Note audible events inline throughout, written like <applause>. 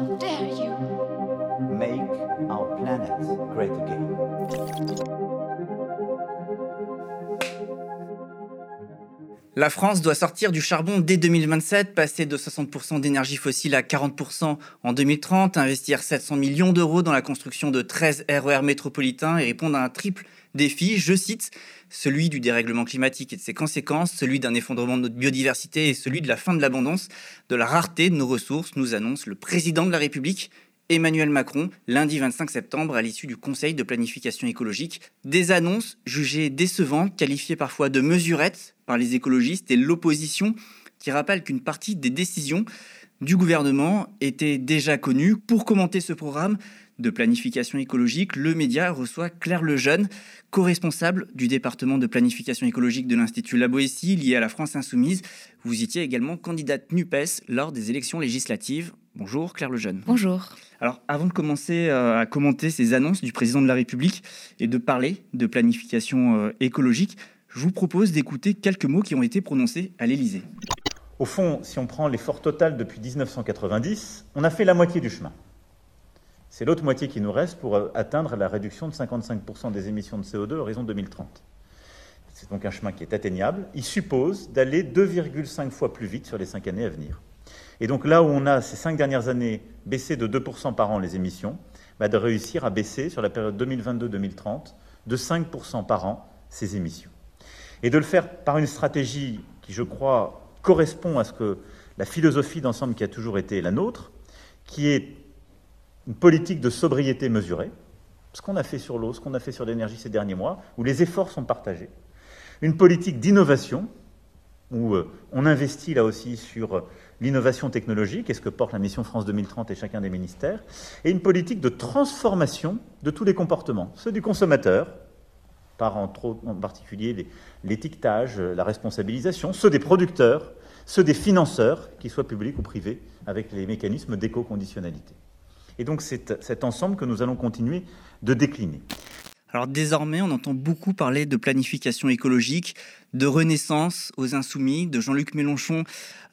How dare you? Make our planet great again. La France doit sortir du charbon dès 2027, passer de 60% d'énergie fossile à 40% en 2030, investir 700 millions d'euros dans la construction de 13 RER métropolitains et répondre à un triple défi, je cite, celui du dérèglement climatique et de ses conséquences, celui d'un effondrement de notre biodiversité et celui de la fin de l'abondance, de la rareté de nos ressources, nous annonce le président de la République Emmanuel Macron lundi 25 septembre à l'issue du Conseil de planification écologique. Des annonces jugées décevantes, qualifiées parfois de mesurettes par les écologistes et l'opposition, qui rappellent qu'une partie des décisions du gouvernement étaient déjà connues. Pour commenter ce programme de planification écologique, le média reçoit Claire Lejeune, co-responsable du département de planification écologique de l'Institut La Boétie, lié à la France Insoumise. Vous étiez également candidate NUPES lors des élections législatives. Bonjour Claire Lejeune. Bonjour. Alors, avant de commencer euh, à commenter ces annonces du président de la République et de parler de planification euh, écologique, je vous propose d'écouter quelques mots qui ont été prononcés à l'Élysée. Au fond, si on prend l'effort total depuis 1990, on a fait la moitié du chemin. C'est l'autre moitié qui nous reste pour euh, atteindre la réduction de 55% des émissions de CO2 à horizon 2030. C'est donc un chemin qui est atteignable. Il suppose d'aller 2,5 fois plus vite sur les cinq années à venir. Et donc là où on a ces cinq dernières années baissé de 2% par an les émissions, bah de réussir à baisser sur la période 2022-2030 de 5% par an ces émissions. Et de le faire par une stratégie qui, je crois, correspond à ce que la philosophie d'ensemble qui a toujours été la nôtre, qui est une politique de sobriété mesurée, ce qu'on a fait sur l'eau, ce qu'on a fait sur l'énergie ces derniers mois, où les efforts sont partagés. Une politique d'innovation, où euh, on investit là aussi sur l'innovation technologique et ce que porte la mission France 2030 et chacun des ministères, et une politique de transformation de tous les comportements, ceux du consommateur, par entre en particulier l'étiquetage, la responsabilisation, ceux des producteurs, ceux des financeurs, qu'ils soient publics ou privés, avec les mécanismes d'éco-conditionnalité. Et donc c'est cet ensemble que nous allons continuer de décliner. Alors désormais, on entend beaucoup parler de planification écologique, de renaissance aux insoumis, de Jean-Luc Mélenchon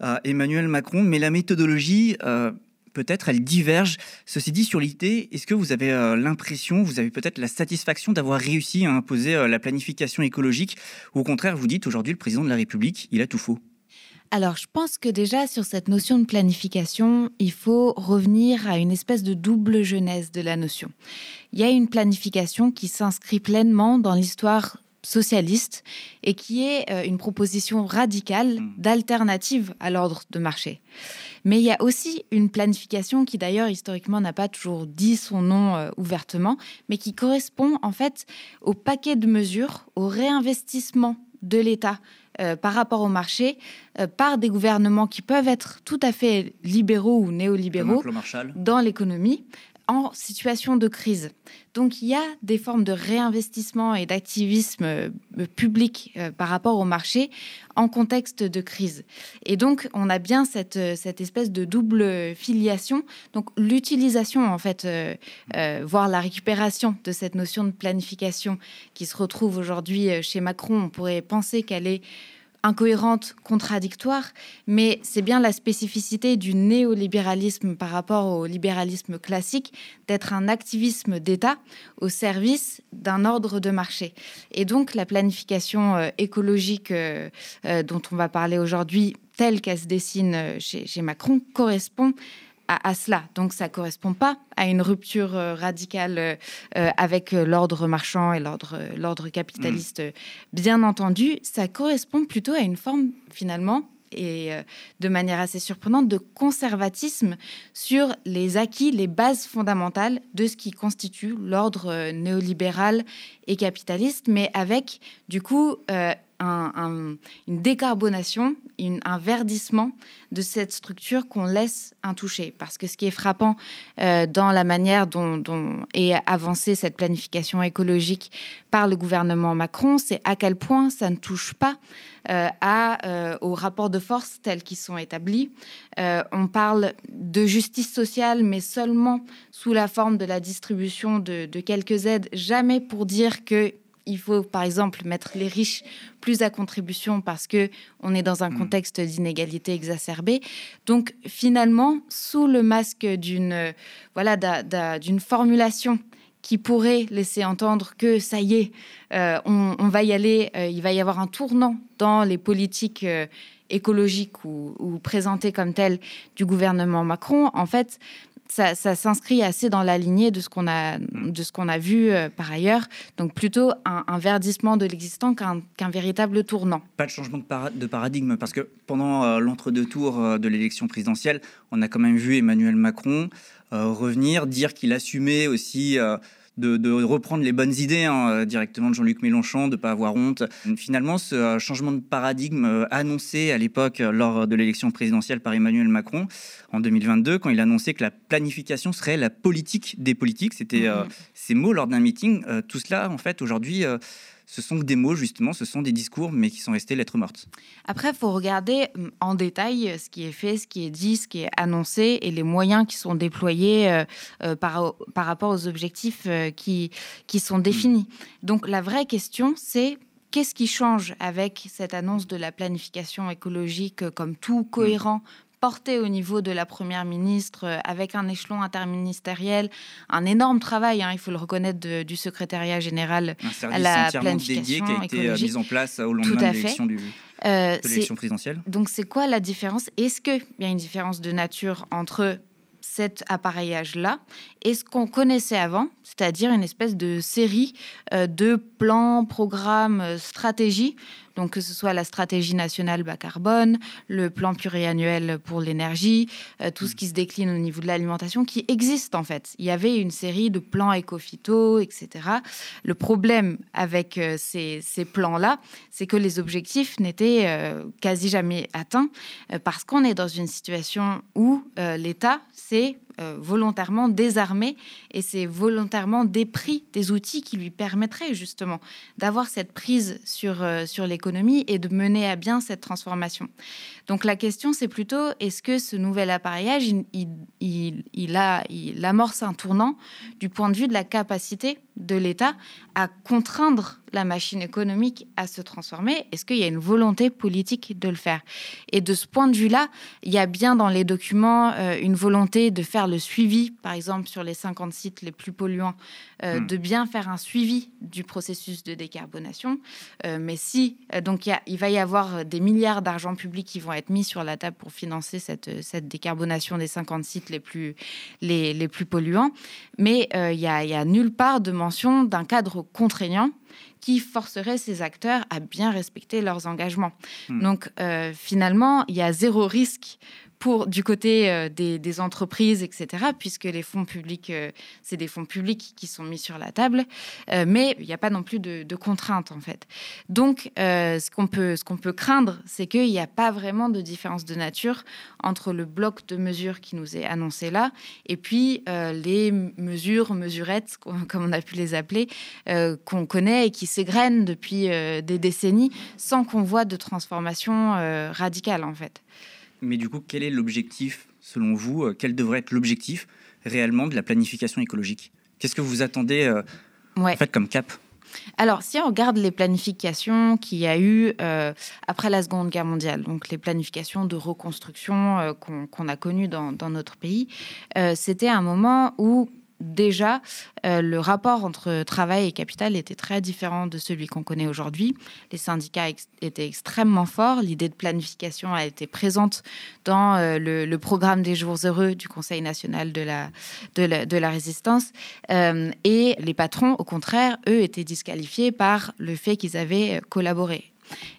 à Emmanuel Macron, mais la méthodologie, euh, peut-être, elle diverge. Ceci dit, sur l'idée, est-ce que vous avez euh, l'impression, vous avez peut-être la satisfaction d'avoir réussi à imposer euh, la planification écologique, ou au contraire, vous dites aujourd'hui, le président de la République, il a tout faux? Alors, je pense que déjà sur cette notion de planification, il faut revenir à une espèce de double genèse de la notion. Il y a une planification qui s'inscrit pleinement dans l'histoire socialiste et qui est euh, une proposition radicale mmh. d'alternative à l'ordre de marché. Mais il y a aussi une planification qui d'ailleurs historiquement n'a pas toujours dit son nom euh, ouvertement, mais qui correspond en fait au paquet de mesures, au réinvestissement de l'État euh, par rapport au marché par des gouvernements qui peuvent être tout à fait libéraux ou néolibéraux dans l'économie, en situation de crise. Donc il y a des formes de réinvestissement et d'activisme euh, public euh, par rapport au marché en contexte de crise. Et donc on a bien cette, euh, cette espèce de double filiation. Donc l'utilisation en fait, voire la récupération de cette notion de planification qui se retrouve aujourd'hui chez Macron, on pourrait penser qu'elle est incohérente, contradictoire, mais c'est bien la spécificité du néolibéralisme par rapport au libéralisme classique d'être un activisme d'État au service d'un ordre de marché. Et donc la planification euh, écologique euh, euh, dont on va parler aujourd'hui, telle qu'elle se dessine chez, chez Macron, correspond à, cela. Donc ça correspond pas à une rupture euh, radicale euh, euh, avec l'ordre marchand et l'ordre capitaliste, mm. bien entendu. Ça correspond plutôt à une forme finalement et de manière assez surprenante de conservatisme sur les acquis, les bases fondamentales de ce qui constitue l'ordre néolibéral et capitaliste, mais avec du coup une décarbonation, un verdissement de cette structure qu'on laisse intouchée. Parce que ce qui est frappant euh, dans la manière dont, est avancée cette planification écologique par le gouvernement Macron, c'est à quel point ça ne touche pas euh, à, euh, aux rapports de force tels qu'ils sont établis. on parle de justice sociale, mais seulement sous la forme de la distribution de, de quelques aides, jamais pour dire que il faut par exemple mettre les riches plus à contribution parce que on est dans un mm. contexte d'inégalité exacerbée. Donc finalement, sous le masque d'une voilà d'une formulation qui pourrait laisser entendre que ça y est, euh, on, va y aller, euh, il va y avoir un tournant dans les politiques euh, écologiques ou, ou, présentées comme telles du gouvernement Macron. En fait, ça, s'inscrit assez dans la lignée de ce qu'on a, de ce qu'on a vu par ailleurs. Donc plutôt un, verdissement de l'existant qu'un véritable tournant. Pas de changement de, paradigme, parce que pendant l'entre-deux tours de l'élection présidentielle, on a quand même vu Emmanuel Macron revenir, dire qu'il assumait aussi de, reprendre les bonnes idées hein, euh, directement de Jean-Luc Mélenchon, de ne pas avoir honte. Finalement, ce euh, changement de paradigme euh, annoncé à l'époque lors de l'élection présidentielle par Emmanuel Macron en 2022, quand il annonçait que la planification serait la politique des politiques, c'était mm-hmm. ces mots lors d'un meeting. tout cela, en fait, aujourd'hui ce sont des mots, justement, ce sont des discours, mais qui sont restés lettres mortes. Après, il faut regarder hum, en détail euh, ce qui est fait, ce qui est dit, ce qui est annoncé et les moyens qui sont déployés euh, euh, par, par rapport aux objectifs qui, qui sont définis. Donc, la vraie question, c'est qu'est-ce qui change avec cette annonce de la planification écologique comme tout cohérent porté au niveau de la Première ministre euh, avec un échelon interministériel, un énorme travail, hein, il faut le reconnaître, du secrétariat général à la planification dédié qui a été euh, mis en place au lendemain de l'élection euh, présidentielle. Donc c'est quoi la différence? Est-ce qu'il y a une différence de nature entre cet appareillage-là? Et ce qu'on connaissait avant, c'est-à-dire une espèce de série de plans, programmes, stratégies donc que ce soit la stratégie nationale bas carbone, le plan pluriannuel pour l'énergie, euh, tout ce qui se décline au niveau de l'alimentation, qui existe en fait. Il y avait une série de plans éco-phyto, etc. Le problème avec euh, ces, plans-là, c'est que les objectifs n'étaient euh, quasi jamais atteints parce qu'on est dans une situation où l'État s'est volontairement désarmé et c'est volontairement dépris des outils qui lui permettraient justement d'avoir cette prise sur, sur l'économie et de mener à bien cette transformation. Donc la question, c'est plutôt, est-ce que ce nouvel appareillage, il, il, a, il amorce un tournant du point de vue de la capacité de l'État à contraindre la machine économique à se transformer? Est-ce qu'il y a une volonté politique de le faire? Et de ce point de vue-là, il y a bien dans les documents euh, une volonté de faire le suivi, par exemple sur les 50 sites les plus polluants, euh, hmm. de bien faire un suivi du processus de décarbonation. Euh, mais si, donc il, il, va y avoir des milliards d'argent public qui vont être mis sur la table pour financer cette, cette décarbonation des 50 sites les plus, les, les plus polluants, mais il n'y a, a nulle part de mention d'un cadre contraignant qui forcerait ces acteurs à bien respecter leurs engagements. Hmm. Donc euh, finalement, il y a zéro risque pour du côté euh, des, entreprises, etc., puisque les fonds publics, euh, c'est des fonds publics qui sont mis sur la table, euh, mais il n'y a pas non plus de, contraintes en fait. Donc, ce qu'on peut, ce qu'on peut craindre, c'est qu'il n'y a pas vraiment de différence de nature entre le bloc de mesures qui nous est annoncé là et puis les mesures, mesurettes, <laughs> comme on a pu les appeler, qu'on connaît et qui s'égrènent depuis des décennies sans qu'on voit de transformation radicale en fait. Mais du coup, quel est l'objectif, selon vous euh, Quel devrait être l'objectif réellement de la planification écologique? Qu'est-ce que vous attendez euh, en fait comme cap? Alors, si on regarde les planifications qu'il y a eu euh, après la Seconde Guerre mondiale, donc les planifications de reconstruction qu'on a connues dans, dans, notre pays, c'était un moment où déjà, euh, le rapport entre travail et capital était très différent de celui qu'on connaît aujourd'hui. Les syndicats étaient extrêmement forts. L'idée de planification a été présente dans euh, le, programme des jours heureux du Conseil national de la, de la, résistance. Euh, et les patrons, au contraire, eux, étaient disqualifiés par le fait qu'ils avaient collaboré.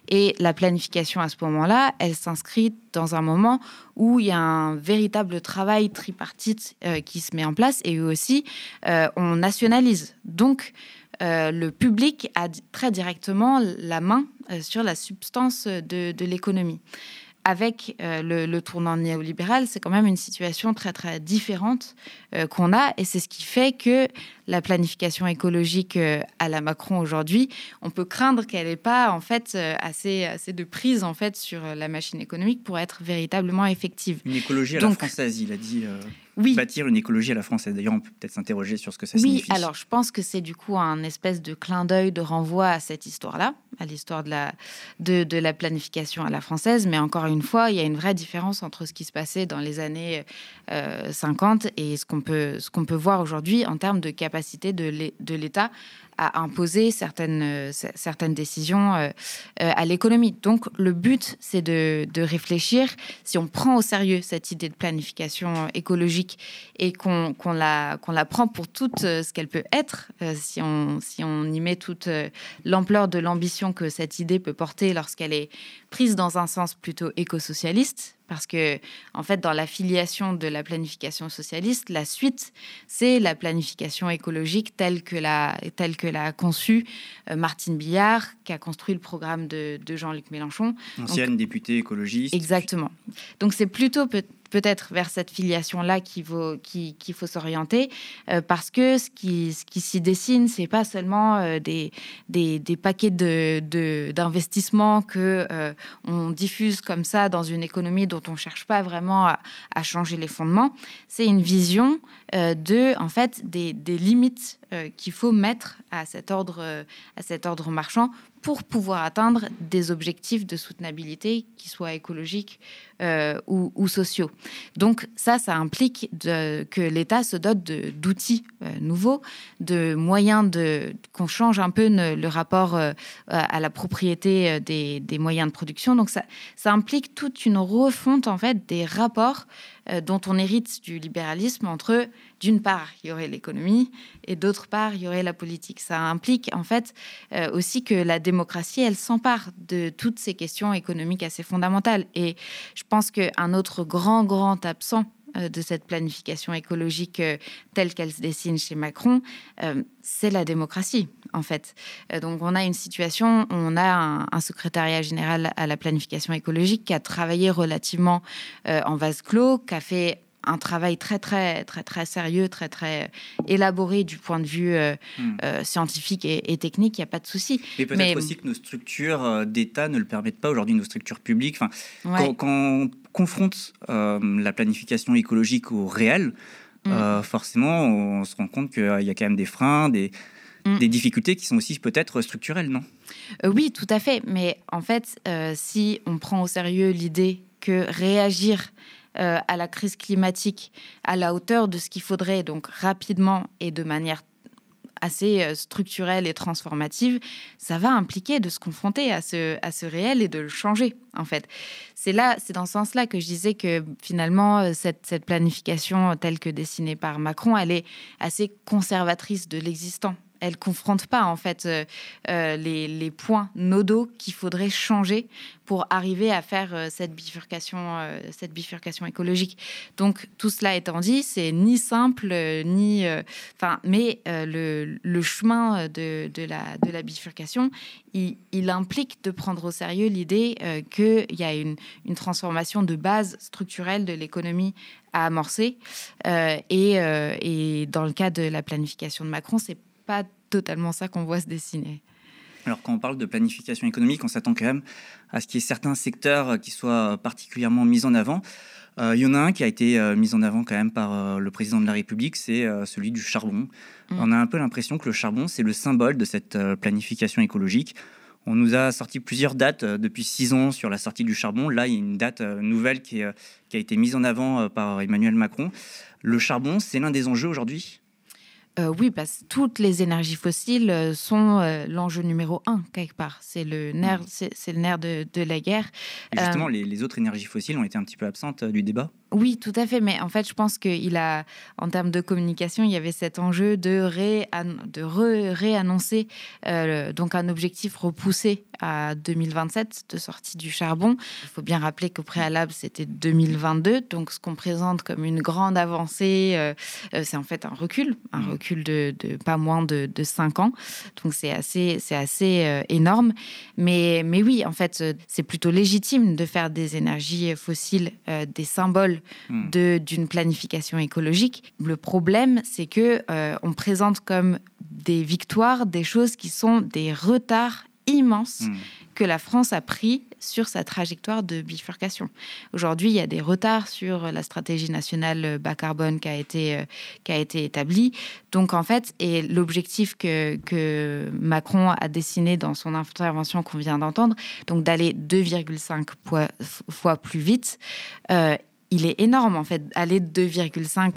Et la planification à ce moment-là, elle s'inscrit dans un moment où il y a un véritable travail tripartite euh, qui se met en place et aussi euh, on nationalise. Donc euh, le public a très directement la main sur la substance de, l'économie avec le, tournant néolibéral, c'est quand même une situation très très différente qu'on a, et c'est ce qui fait que la planification écologique euh, à la Macron aujourd'hui, on peut craindre qu'elle n'ait pas en fait euh, assez, assez de prise en fait sur la machine économique pour être véritablement effective. Une écologie à la française, il a dit. oui. Bâtir une écologie à la française. D'ailleurs, on peut peut-être s'interroger sur ce que ça signifie. Oui, alors je pense que c'est du coup un espèce de clin d'œil, de renvoi à cette histoire-là, à l'histoire de la, de, de, la planification à la française. Mais encore une fois, il y a une vraie différence entre ce qui se passait dans les années 50 et ce qu'on peut, ce qu'on peut voir aujourd'hui en termes de capacité de l'État à imposer certaines, euh, certaines décisions euh, euh, à l'économie. Donc le but, c'est de, de, réfléchir, si on prend au sérieux cette idée de planification écologique et qu'on la, qu'on la prend pour toute ce qu'elle peut être, si, on, si on y met toute l'ampleur de l'ambition que cette idée peut porter lorsqu'elle est prise dans un sens plutôt éco-socialiste, parce que en fait dans la filiation de la planification socialiste, la suite c'est la planification écologique telle que la telle que l'a conçue euh, Martine Billard, qui a construit le programme de, Jean-Luc Mélenchon, ancienne députée écologiste. Exactement. Donc c'est plutôt peut peut-être vers cette filiation-là qu'il faut, s'orienter, euh, parce que ce qui, s'y dessine, c'est pas seulement euh, des, paquets d'investissements de, que euh, diffuse comme ça dans une économie dont on cherche pas vraiment à, changer les fondements. C'est une vision de, en fait, des, des limites qu'il faut mettre à cet ordre, à cet ordre marchand pour pouvoir atteindre des objectifs de soutenabilité qui soient écologiques euh, ou, sociaux. Donc ça, ça implique que l'État se dote d'outils euh, nouveaux, de moyens de qu'on change un peu le rapport euh, à la propriété des, moyens de production. Donc ça, ça implique toute une refonte en fait des rapports dont on hérite du libéralisme entre d'une part, il y aurait l'économie et d'autre part, il y aurait la politique. Ça implique en fait euh, aussi que la démocratie, elle s'empare de toutes ces questions économiques assez fondamentales. Et je pense qu'un autre grand, grand absent euh, de cette planification écologique euh, telle qu'elle se dessine chez Macron, c'est la démocratie, en fait. donc, on a une situation, on a un, un, secrétariat général à la planification écologique qui a travaillé relativement en vase clos, qui a fait un travail très très très très sérieux, très très élaboré du point de vue euh, hmm. euh, scientifique et, technique, il n'y a pas de souci. Mais peut-être aussi que nos structures euh, d'État ne le permettent pas aujourd'hui, nos structures publiques. Enfin, quand, on confronte la planification écologique au réel, hmm. forcément, on se rend compte qu'il y a quand même des freins, des, hmm. des difficultés qui sont aussi peut-être structurelles, non? Oui, tout à fait. Mais en fait, si on prend au sérieux l'idée que réagir euh, à la crise climatique à la hauteur de ce qu'il faudrait, donc rapidement et de manière assez euh, structurelle et transformative, ça va impliquer de se confronter à ce, à ce réel et de le changer, en fait. C'est là, c'est dans ce sens-là que je disais que finalement, euh, cette, cette planification telle que dessinée par Macron, elle est assez conservatrice de l'existant elle confronte pas en fait euh, euh, les, points nodaux qu'il faudrait changer pour arriver à faire euh, cette bifurcation, cette bifurcation écologique. Donc tout cela étant dit, c'est ni simple ni, enfin, mais le, chemin de, la, bifurcation, il, implique de prendre au sérieux l'idée qu'il y a une, une, transformation de base structurelle de l'économie à amorcer. et, et dans le cas de la planification de Macron, c'est pas totalement ça qu'on voit se dessiner. Alors quand on parle de planification économique, on s'attend quand même à ce qu'il y ait certains secteurs qui soient particulièrement mis en avant. Euh, il y en a un qui a été euh, mis en avant quand même par euh, le président de la République, c'est celui du charbon. Mm. On a un peu l'impression que le charbon, c'est le symbole de cette planification écologique. On nous a sorti plusieurs dates depuis six ans sur la sortie du charbon. Là, il y a une date nouvelle qui, qui a été mise en avant par Emmanuel Macron. Le charbon, c'est l'un des enjeux aujourd'hui? Euh, oui, parce que toutes les énergies fossiles euh, sont euh, l'enjeu numéro un, quelque part. C'est le nerf, mm. c'est le nerf de, la guerre. justement, les, autres énergies fossiles ont été un petit peu absentes du débat? Oui, tout à fait. Mais en fait, je pense qu'il a, en termes de communication, il y avait cet enjeu de, ré, de réannoncer donc un objectif repoussé à 2027 de sortie du charbon. Il faut bien rappeler qu'au préalable, c'était 2022. Donc, ce qu'on présente comme une grande avancée, c'est en fait un recul, un mm. recul de, pas moins de, de 5 ans. Donc c'est assez, c'est assez euh, énorme. Mais, mais oui, en fait, c'est plutôt légitime de faire des énergies fossiles euh, des symboles Hmm. d'une planification écologique. Le problème, c'est que euh, on présente comme des victoires des choses qui sont des retards immenses Hmm. que la France a pris sur sa trajectoire de bifurcation. Aujourd'hui, il y a des retards sur la stratégie nationale bas carbone qui a été, euh, qui a été établie. Donc, en fait, et l'objectif que, que Macron a dessiné dans son intervention qu'on vient d'entendre, donc d'aller 2,5 fois, fois plus vite, euh, il est énorme en fait. Aller 2,5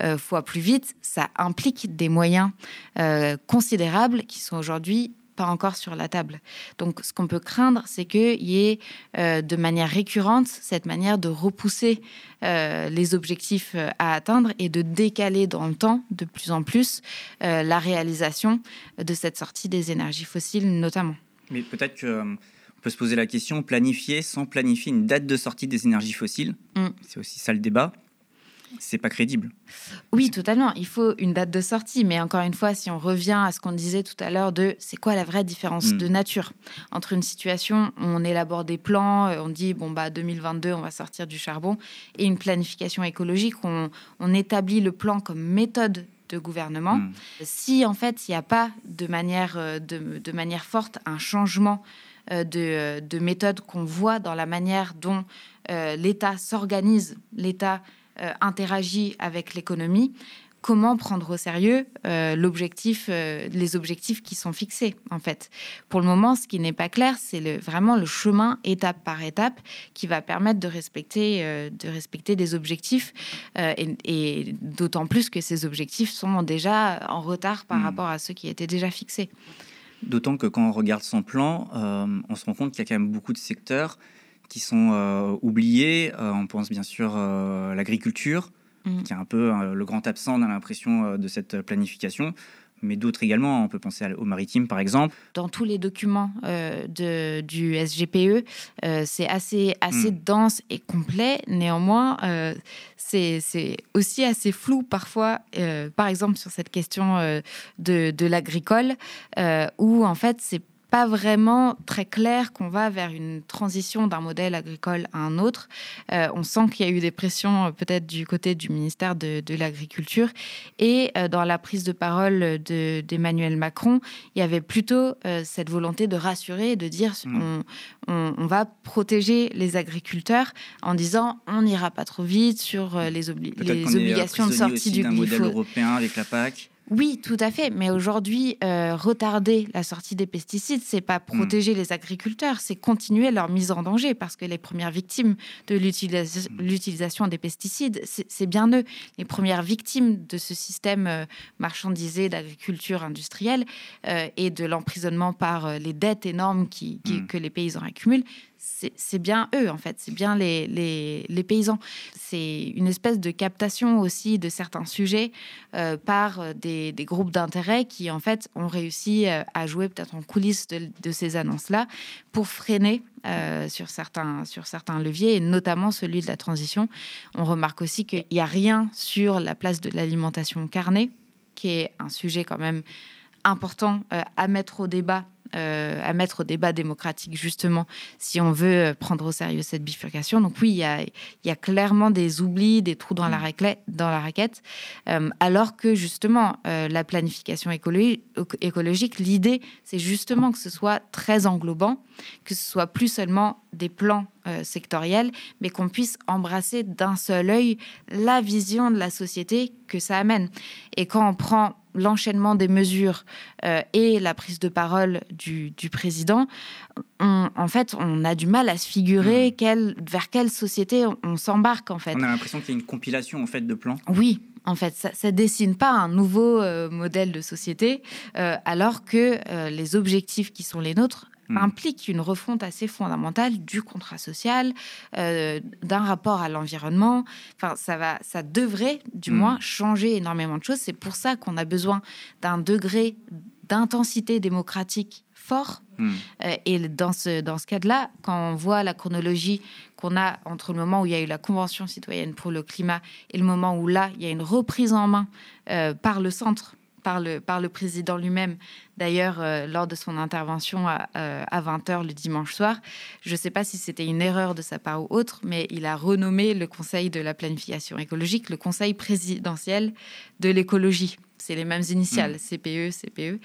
euh, fois plus vite, ça implique des moyens euh, considérables qui sont aujourd'hui pas encore sur la table. Donc, ce qu'on peut craindre, c'est qu'il y ait euh, de manière récurrente cette manière de repousser les objectifs à atteindre et de décaler dans le temps de plus en plus la réalisation de cette sortie des énergies fossiles, notamment. Mais peut-être qu'on peut se poser la question planifier sans planifier une date de sortie des énergies fossiles. Mm. C'est aussi ça le débat. C'est pas crédible. Oui, totalement. Il faut une date de sortie. Mais encore une fois, si on revient à ce qu'on disait tout à l'heure de c'est quoi la vraie différence Mm. de nature entre une situation où on élabore des plans, euh, on dit bon bah 2022 on va sortir du charbon, et une planification écologique où on, on établit le plan comme méthode de gouvernement. Mm. Si en fait il n'y a pas de manière, euh, de, de manière forte un changement de, euh, de méthode qu'on voit dans la manière dont euh, l'État s'organise, l'État euh, interagit avec l'économie, comment prendre au sérieux euh, l'objectif, euh, les objectifs qui sont fixés en fait. Pour le moment, ce qui n'est pas clair, c'est le, vraiment le chemin étape par étape qui va permettre de respecter, euh, de respecter des objectifs euh, et, et d'autant plus que ces objectifs sont déjà en retard par Mm. rapport à ceux qui étaient déjà fixés. D'autant que quand on regarde son plan, euh, on se rend compte qu'il y a quand même beaucoup de secteurs qui sont euh, oubliés. Euh, on pense bien sûr à l'agriculture, Mm. qui est un peu le grand absent, on a l'impression, de cette planification. Mais d'autres également, on peut penser au maritime par exemple. dans tous les documents euh, de, du SGPE, euh, c'est assez, assez Mm. dense et complet. Néanmoins, euh, c'est aussi assez flou parfois, euh, par exemple sur cette question de, de l'agricole, où en fait, c'est pas vraiment très clair qu'on va vers une transition d'un modèle agricole à un autre. Euh, on sent qu'il y a eu des pressions euh, peut-être du côté du ministère de, de l'Agriculture. Et euh, dans la prise de parole de- d'Emmanuel Macron, il y avait plutôt euh, cette volonté de rassurer et de dire Mm. on, on- on va protéger les agriculteurs en disant on n'ira pas trop vite sur les, obli- obligations de sortie du d'un modèle glyphosate. européen avec la PAC. Oui, tout à fait. Mais aujourd'hui, euh, retarder la sortie des pesticides, c'est pas protéger les agriculteurs, c'est continuer leur mise en danger parce que les premières victimes de l'utilis- l'utilisation des pesticides, c'est bien eux. Les premières victimes de ce système euh, marchandisé d'agriculture industrielle euh, et de l'emprisonnement par les dettes énormes qui, qui- Mm. que les paysans accumulent. C'est bien eux, en fait, c'est bien les, paysans. C'est une espèce de captation aussi de certains sujets euh, par euh, des, groupes d'intérêt qui, en fait, ont réussi euh, à jouer peut-être en coulisses de, ces annonces-là pour freiner sur, certains, sur certains leviers, et notamment celui de la transition. On remarque aussi qu'il n'y a rien sur la place de l'alimentation carnée, qui est un sujet quand même important à mettre au débat. Euh, à mettre au débat démocratique justement si on veut euh, prendre au sérieux cette bifurcation. Donc oui, il y a, il y a clairement des oublis, des trous dans la, raclette, dans la raquette, euh, alors que justement euh, la planification écologi- écologique, l'idée c'est justement que ce soit très englobant, que ce soit plus seulement des plans euh, sectoriels, mais qu'on puisse embrasser d'un seul œil la vision de la société que ça amène. Et quand on prend l'enchaînement des mesures euh, et la prise de parole du, du président, on- en fait, on a du mal à se figurer quelle- vers quelle société on, on s'embarque en fait. On a l'impression qu'il y a une compilation en fait de plans. Oui, en fait, ça, ça dessine pas un nouveau euh, modèle de société, euh, alors que euh, les objectifs qui sont les nôtres Hmm. impliquent une refonte assez fondamentale du contrat social, euh, d'un rapport à l'environnement. Enfin, ça va, ça devrait, du Hmm. moins, changer énormément de choses. C'est pour ça qu'on a besoin d'un degré d'intensité démocratique fort Hmm. euh, et dans ce, dans ce cadre-là, quand on voit la chronologie qu'on a entre le moment où il y a eu la Convention citoyenne pour le climat et le moment où là, il y a une reprise en main euh, par le centre par le, par le président lui-même, d'ailleurs, euh, lors de son intervention à, 20h le dimanche soir. Je ne sais pas si c'était une erreur de sa part ou autre, mais il a renommé le Conseil de la planification écologique le Conseil présidentiel de l'écologie c'est les mêmes initiales, mm. CPE, CPE.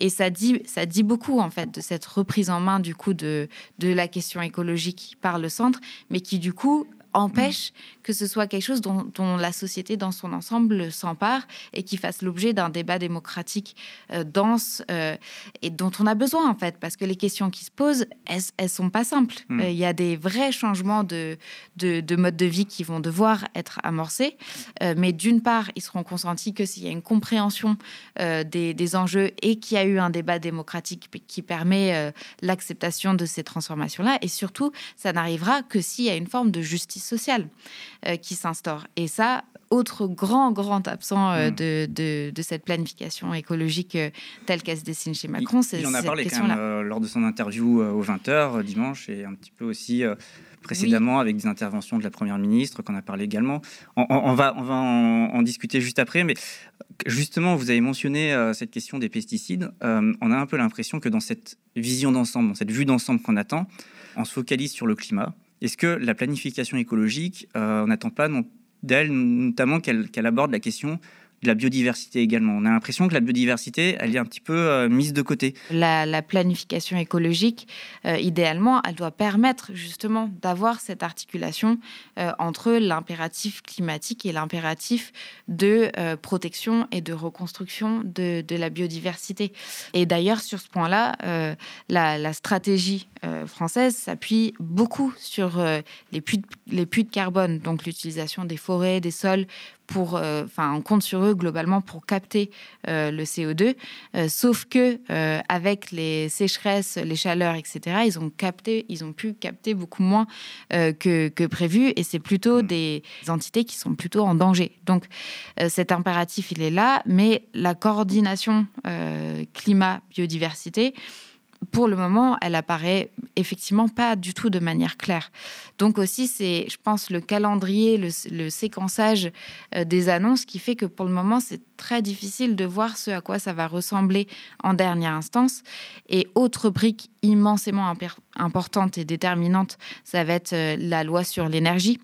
Et ça dit, ça dit beaucoup, en fait, de cette reprise en main, du coup, de, de la question écologique par le centre, mais qui, du coup, empêche que ce soit quelque chose dont, la société dans son ensemble s'empare et qui fasse l'objet d'un débat démocratique euh, dense euh, et dont on a besoin en fait, parce que les questions qui se posent, elles, elles sont pas simples. Hmm. Euh, il y a des vrais changements de, de, mode de vie qui vont devoir être amorcés, mais d'une part, ils seront consentis que s'il y a une compréhension des, des, enjeux et qu'il y a eu un débat démocratique qui permet l'acceptation de ces transformations-là, et surtout, ça n'arrivera que s'il y a une forme de justice sociale euh, qui s'instaure. Et ça, autre grand, grand absent euh, mm. de, de, cette planification écologique euh, telle qu'elle se dessine chez Macron, c'est Il en a parlé quand même lors de son interview aux 20h dimanche et un petit peu aussi précédemment avec des interventions de la Première ministre qu'on a parlé également. On, va, on va en, discuter juste après, mais justement, vous avez mentionné cette question des pesticides. on a un peu l'impression que dans cette vision d'ensemble, dans cette vue d'ensemble qu'on attend, on se focalise sur le climat, est-ce que la planification écologique, euh, on n'attend pas d'elle notamment qu'elle aborde la question la biodiversité également. On a l'impression que la biodiversité, elle est un petit peu euh, mise de côté. La, planification écologique, euh, idéalement, elle doit permettre justement d'avoir cette articulation euh, entre l'impératif climatique et l'impératif de protection et de reconstruction de, la biodiversité. Et d'ailleurs, sur ce point-là, la, stratégie française s'appuie beaucoup sur les puits de carbone, donc l'utilisation des forêts, des sols pour, euh, enfin, on compte sur eux globalement pour capter euh, le CO2. Euh, sauf que avec les sécheresses, les chaleurs, etc., ils ont capté, ils ont pu capter beaucoup moins que, que, prévu, et c'est plutôt mmh. des entités qui sont plutôt en danger. Donc, cet impératif, il est là, mais la coordination climat-biodiversité pour le moment, elle apparaît effectivement pas du tout de manière claire. Donc aussi, c'est, je pense, le calendrier, le, séquençage euh, des annonces qui fait que pour le moment, c'est très difficile de voir ce à quoi ça va ressembler en dernière instance. Et autre brique immensément importante et déterminante, ça va être euh, la loi sur l'énergie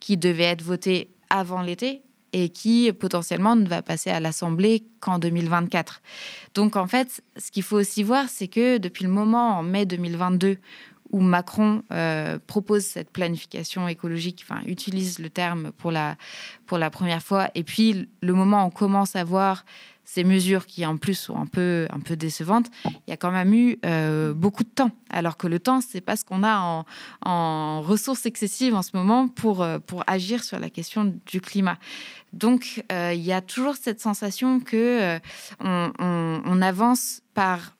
qui devait être votée avant l'été, et qui potentiellement ne va passer à l'Assemblée qu'en 2024. Donc en fait, ce qu'il faut aussi voir, c'est que depuis le moment en mai 2022 où Macron euh, propose cette planification écologique, utilise le terme pour la, pour la première fois, et puis le moment où on commence à voir ces mesures qui en plus sont un peu, un peu décevantes, il y a quand même eu euh, beaucoup de temps. Alors que le temps, c'est pas ce qu'on a en, ressources excessives en ce moment pour, euh, pour agir sur la question du climat. Donc euh, il y a toujours cette sensation que on, avance par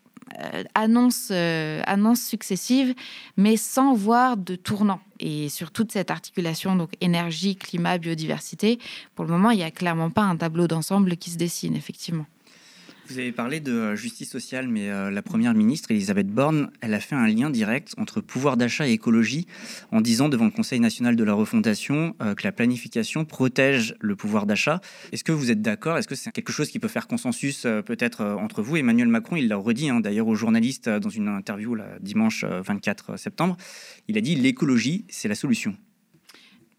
annonces, annonces successives, mais sans voir de tournant. Et sur toute cette articulation, donc énergie, climat, biodiversité, pour le moment, il n'y a clairement pas un tableau d'ensemble qui se dessine, effectivement. Vous avez parlé de euh, justice sociale, mais euh, la première ministre, Elisabeth Borne, elle a fait un lien direct entre pouvoir d'achat et écologie en disant devant le Conseil national de la refondation euh, que la planification protège le pouvoir d'achat. Est-ce que vous êtes d'accord? Est-ce que c'est quelque chose qui peut faire consensus peut-être entre vous? Emmanuel Macron, il l'a redit hein, d'ailleurs aux journalistes dans une interview là, dimanche 24 septembre. Il a dit l'écologie, c'est la solution.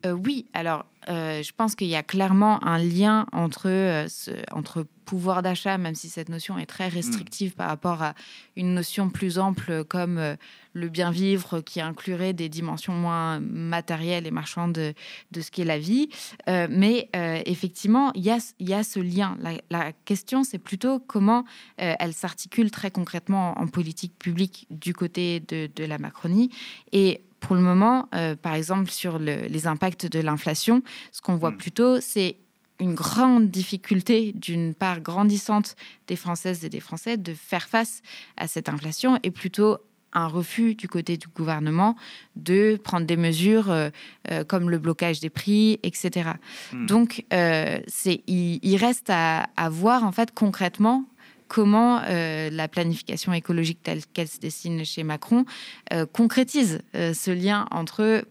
Oui, alors euh, je pense qu'il y a clairement un lien entre, euh, entre pouvoir d'achat, même si cette notion est très restrictive par rapport à une notion plus ample comme euh, le bien vivre, qui inclurait des dimensions moins matérielles et marchandes de, de ce qu'est la vie. mais effectivement, il y a, y a ce lien. La, question, c'est plutôt comment elle s'articule très concrètement en politique publique du côté de, de la Macronie. Et pour le moment, euh, par exemple, sur les impacts de l'inflation, ce qu'on voit hmm. plutôt, c'est une grande difficulté d'une part grandissante des Françaises et des Français de faire face à cette inflation et plutôt un refus du côté du gouvernement de prendre des mesures euh, euh, comme le blocage des prix, etc. Hmm. Donc, c'est, il, reste à, à, voir en fait concrètement comment euh, la planification écologique telle qu'elle se dessine chez Macron euh, concrétise euh, ce lien entre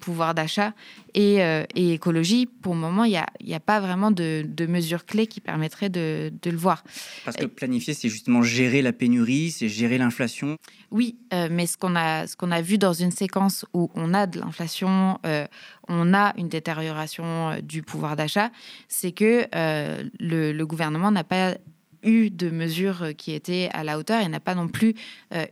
pouvoir d'achat et, écologie, pour le moment, il n'y a, pas vraiment de, mesures clés qui permettraient de, le voir. Parce que planifier, c'est justement gérer la pénurie, c'est gérer l'inflation. Oui, mais ce qu'on a, qu'on a vu dans une séquence où on a de l'inflation, on a une détérioration du pouvoir d'achat, c'est que le, le gouvernement n'a pas eu de mesures qui étaient à la hauteur et n'a pas non plus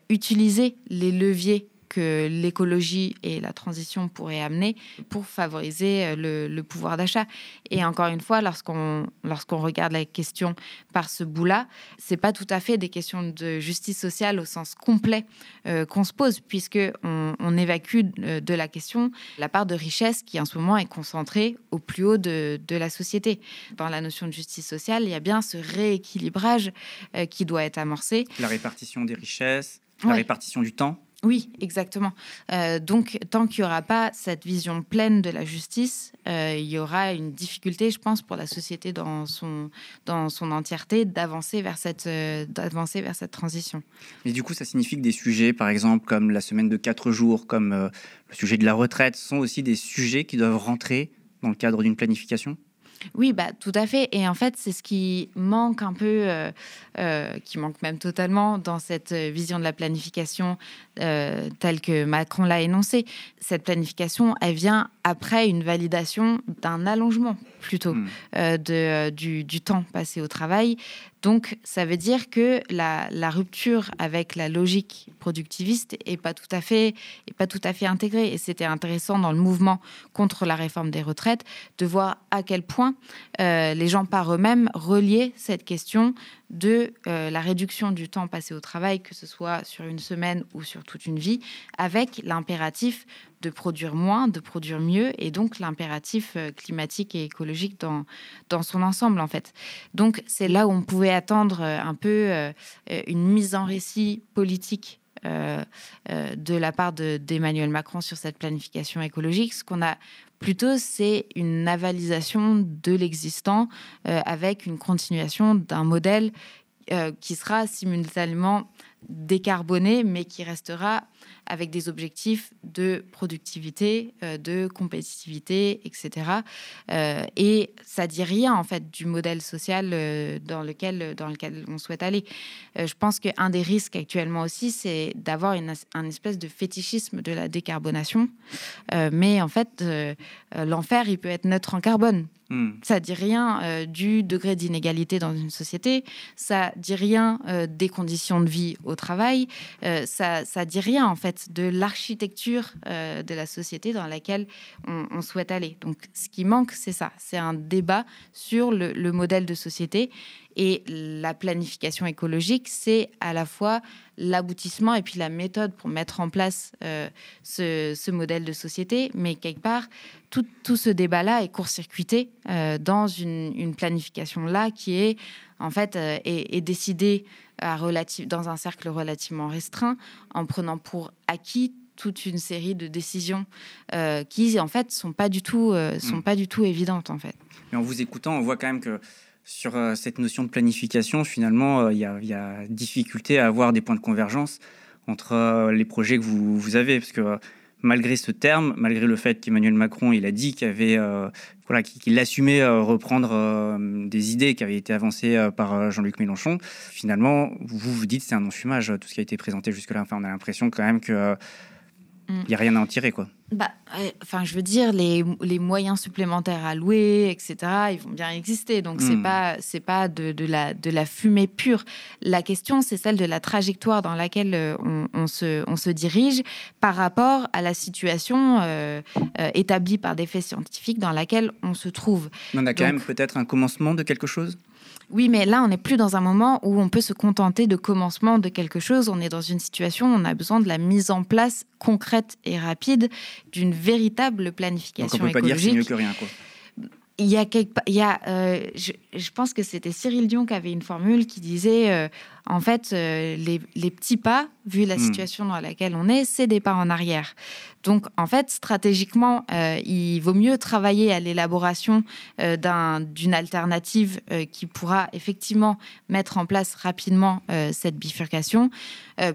utilisé les leviers que l'écologie et la transition pourraient amener pour favoriser euh, le, pouvoir d'achat. Et encore une fois, lorsqu'on lorsqu'on regarde la question par ce bout-là, c'est pas tout à fait des questions de justice sociale au sens complet euh, qu'on se pose, puisque on, évacue euh, de la question la part de richesse qui en ce moment est concentrée au plus haut de, de la société. Dans la notion de justice sociale, il y a bien ce rééquilibrage qui doit être amorcé. La répartition des richesses, la répartition du temps. Oui, exactement. Euh, donc, tant qu'il n'y aura pas cette vision pleine de la justice, euh, il y aura une difficulté, je pense, pour la société dans son, dans son entièreté d'avancer vers, cette, euh, vers cette transition. Mais du coup, ça signifie que des sujets, par exemple, comme la semaine de quatre jours, comme le sujet de la retraite, sont aussi des sujets qui doivent rentrer dans le cadre d'une planification? Oui, bah, tout à fait. Et en fait, c'est ce qui manque un peu, euh, euh, qui manque même totalement dans cette vision de la planification euh, telle que Macron l'a énoncée. Cette planification, elle vient après une validation d'un allongement plutôt hmm. de, du, du, temps passé au travail. Donc, ça veut dire que la, rupture avec la logique productiviste est pas tout à fait, est pas tout à fait intégrée. Et c'était intéressant dans le mouvement contre la réforme des retraites de voir à quel point euh, les gens par eux-mêmes reliaient cette question de euh, la réduction du temps passé au travail, que ce soit sur une semaine ou sur toute une vie, avec l'impératif de produire moins, de produire mieux, et donc l'impératif euh, climatique et écologique dans, dans son ensemble, en fait. Donc c'est là où on pouvait attendre euh, un peu une mise en récit politique de la part d'Emmanuel Macron sur cette planification écologique. Ce qu'on a Plutôt, c'est une navalisation de l'existant euh, avec une continuation d'un modèle euh, qui sera simultanément décarboné, mais qui restera avec des objectifs de productivité, euh, de compétitivité, etc. Euh, et ça dit rien en fait du modèle social euh, dans lequel dans lequel on souhaite aller. je pense qu'un des risques actuellement aussi, c'est d'avoir un espèce de fétichisme de la décarbonation. mais en fait, l'enfer, il peut être neutre en carbone. Hmm. Ça dit rien du degré d'inégalité dans une société, ça dit rien des conditions de vie au travail, ça, ça dit rien en fait de l'architecture euh, de la société dans laquelle on, souhaite aller. Donc, ce qui manque, c'est ça, c'est un débat sur le, modèle de société. Et la planification écologique, c'est à la fois l'aboutissement et puis la méthode pour mettre en place euh, ce, modèle de société. Mais quelque part, tout, ce débat-là est court-circuité euh, dans une, planification-là qui est en fait est, décidée dans un cercle relativement restreint, en prenant pour acquis toute une série de décisions euh, qui en fait sont pas du tout euh, sont mm. pas du tout évidentes en fait. Mais en vous écoutant, on voit quand même que sur euh, cette notion de planification, finalement, il y, y, a difficulté à avoir des points de convergence entre les projets que vous, vous avez, parce que malgré ce terme, malgré le fait qu'Emmanuel Macron il a dit qu'il euh, assumait euh, reprendre euh, des idées qui avaient été avancées par Jean-Luc Mélenchon, finalement vous vous dites c'est un non-fumage tout ce qui a été présenté jusque-là. Enfin on a l'impression quand même que il n'y a rien à en tirer, quoi. Bah, enfin, je veux dire, les, les, moyens supplémentaires louer, etc., ils vont bien exister. Donc, c'est hmm. pas, c'est pas de, de, la, de la fumée pure. La question, c'est celle de la trajectoire dans laquelle euh, on, on, se, on se dirige par rapport à la situation euh, euh, établie par des faits scientifiques dans laquelle on se trouve. On a quand même peut-être un commencement de quelque chose? Oui, mais là, on n'est plus dans un moment où on peut se contenter de commencement de quelque chose. On est dans une situation où on a besoin de la mise en place concrète et rapide d'une véritable planification Donc on peut pas dire c'est mieux que rien, quoi. Il y a, quelque, il y a euh, je, pense que c'était Cyril Dion qui avait une formule qui disait, euh, en fait, euh, les, les, petits pas vu la hmm. situation dans laquelle on est, c'est des pas en arrière. Donc, en fait, stratégiquement, euh, il vaut mieux travailler à l'élaboration euh, d'une alternative euh, qui pourra effectivement mettre en place rapidement cette bifurcation,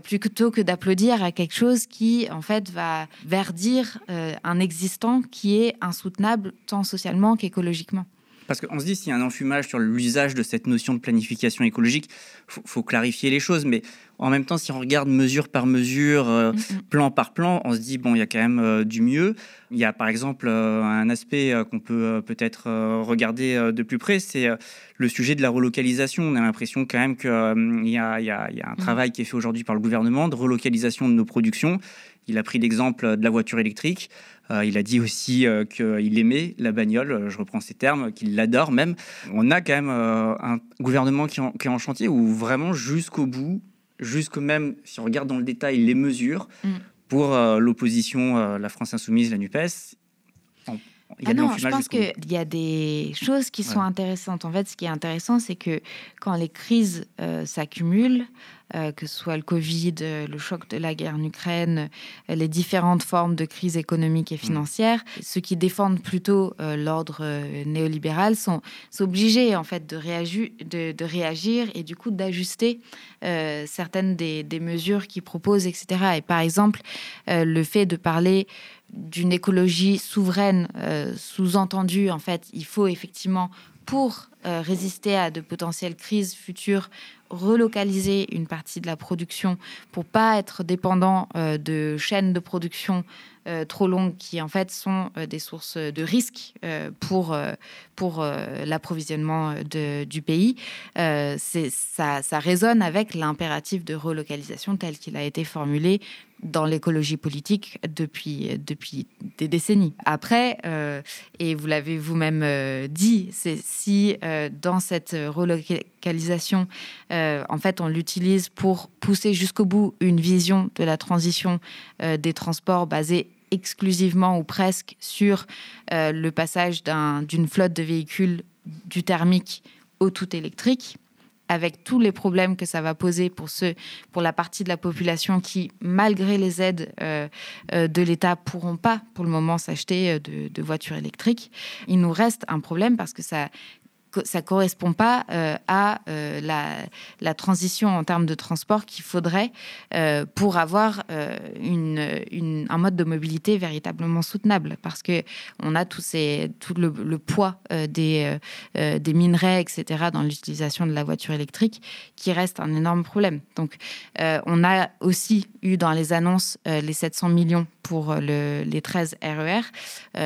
plutôt que d'applaudir à quelque chose qui, en fait, va verdir un existant qui est insoutenable tant socialement qu'écologiquement. Parce qu'on se dit, s'il y a un enfumage sur l'usage de cette notion de planification écologique, il faut, clarifier les choses. Mais en même temps, si on regarde mesure par mesure, euh, mm, mm. plan par plan, on se dit, bon, il y a quand même euh, du mieux. Il y a par exemple euh, un aspect qu'on peut peut-être regarder de plus près, c'est le sujet de la relocalisation. On a l'impression quand même qu'il y, a un mm. travail qui est fait aujourd'hui par le gouvernement de relocalisation de nos productions. Il a pris l'exemple de la voiture électrique. Euh, il a dit aussi euh, qu'il aimait la bagnole, je reprends ces termes, qu'il l'adore même. On a quand même euh, un gouvernement qui, est en chantier où vraiment jusqu'au bout, jusqu'au même, si on regarde dans le détail les mesures, mm. pour l'opposition, la France insoumise, la NUPES, ah non, je pense qu'il y a des choses qui sont intéressantes. En fait, ce qui est intéressant, c'est que quand les crises s'accumulent, euh, que ce soit le Covid, euh, le choc de la guerre en Ukraine, euh, les différentes formes de crise économique et mm. financière. Ceux qui défendent plutôt l'ordre néolibéral sont, obligés en fait de, réagir, de, réagir et du coup d'ajuster certaines des, des mesures qu'ils proposent, etc. Et par exemple, le fait de parler d'une écologie souveraine, sous-entendu, en fait, il faut effectivement pour résister à de potentielles crises futures, relocaliser une partie de la production pour pas être dépendant euh, de chaînes de production euh, trop longues qui en fait sont euh, des sources de risques pour, pour l'approvisionnement du pays. ça, ça résonne avec l'impératif de relocalisation tel qu'il a été formulé dans l'écologie politique depuis, depuis des décennies. Après, et vous l'avez vous-même dit, c'est si dans cette relocalisation, en fait, on l'utilise pour pousser jusqu'au bout une vision de la transition des transports basée exclusivement ou presque sur euh, le passage d'une flotte de véhicules du thermique au tout électrique avec tous les problèmes que ça va poser pour ceux, pour la partie de la population qui, malgré les aides euh, euh, de l'État, pourront pas pour le moment s'acheter de, de, voitures électriques. Il nous reste un problème parce que ça ça correspond pas euh, à euh, la, transition en termes de transport qu'il faudrait euh, pour avoir une, un mode de mobilité véritablement soutenable. Parce que on a tout, ces, tout le, poids des, des minerais, etc., dans l'utilisation de la voiture électrique, qui reste un énorme problème. Donc, on a aussi eu dans les annonces les 700 millions pour les 13 RER,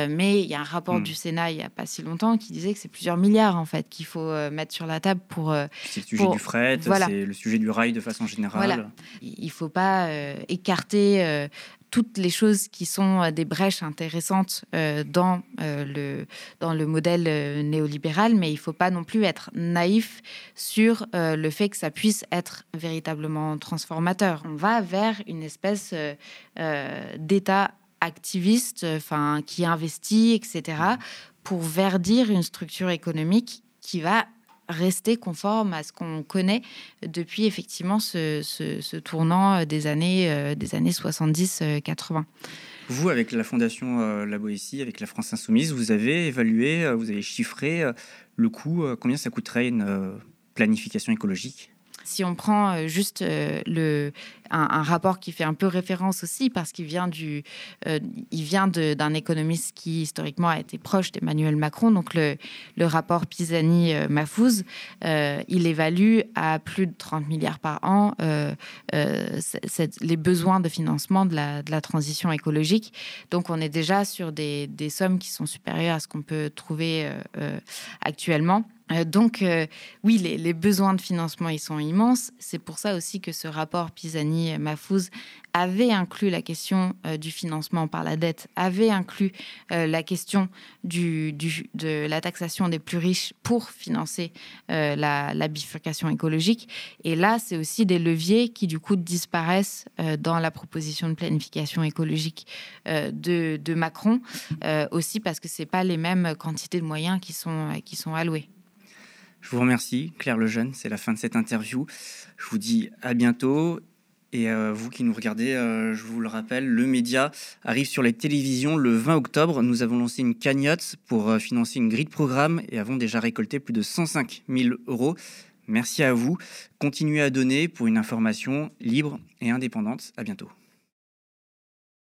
mais il y a un rapport hmm. du Sénat il n'y a pas si longtemps qui disait que c'est plusieurs milliards en fait qu'il faut euh, mettre sur la table pour. Euh, c'est le sujet du fret, c'est le sujet du rail de façon générale. Il ne faut pas euh, écarter toutes les choses qui sont des brèches intéressantes dans, le, dans le modèle néolibéral, mais il ne faut pas non plus être naïf sur le fait que ça puisse être véritablement transformateur. On va vers une espèce d'État activiste, enfin qui investit, etc., pour verdir une structure économique qui va rester conforme à ce qu'on connaît depuis effectivement ce, tournant des années, euh, années 70-80. Euh, vous, avec la Fondation euh, La Boétie, avec la France Insoumise, vous avez évalué, vous avez chiffré le coût, combien ça coûterait une planification écologique? Si on prend euh, juste euh, le, un, rapport qui fait un peu référence aussi, parce qu'il vient, du, euh, il vient d'un économiste qui historiquement a été proche d'Emmanuel Macron, donc le, le rapport Pisani-Mafouz, il évalue à plus de 30 milliards par an les besoins de financement de la, de la, transition écologique. Donc on est déjà sur des, des sommes qui sont supérieures à ce qu'on peut trouver actuellement. Euh, donc, euh, oui, les, besoins de financement, ils sont immenses. C'est pour ça aussi que ce rapport Pisani-Mafouz avait inclus la question euh, du financement par la dette, avait inclus la question de la taxation des plus riches pour financer la, bifurcation écologique. Et là, c'est aussi des leviers qui, du coup, disparaissent dans la proposition de planification écologique de, Macron, aussi parce que ce pas les mêmes quantités de moyens qui sont alloués. Je vous remercie, Claire Lejeune. C'est la fin de cette interview. Je vous dis à bientôt. Et euh, vous qui nous regardez, euh, je vous le rappelle, le média arrive sur les télévisions le 20 octobre. Nous avons lancé une cagnotte pour euh, financer une grille de programme et avons déjà récolté plus de 105 000 euros. Merci à vous. Continuez à donner pour une information libre et indépendante. À bientôt.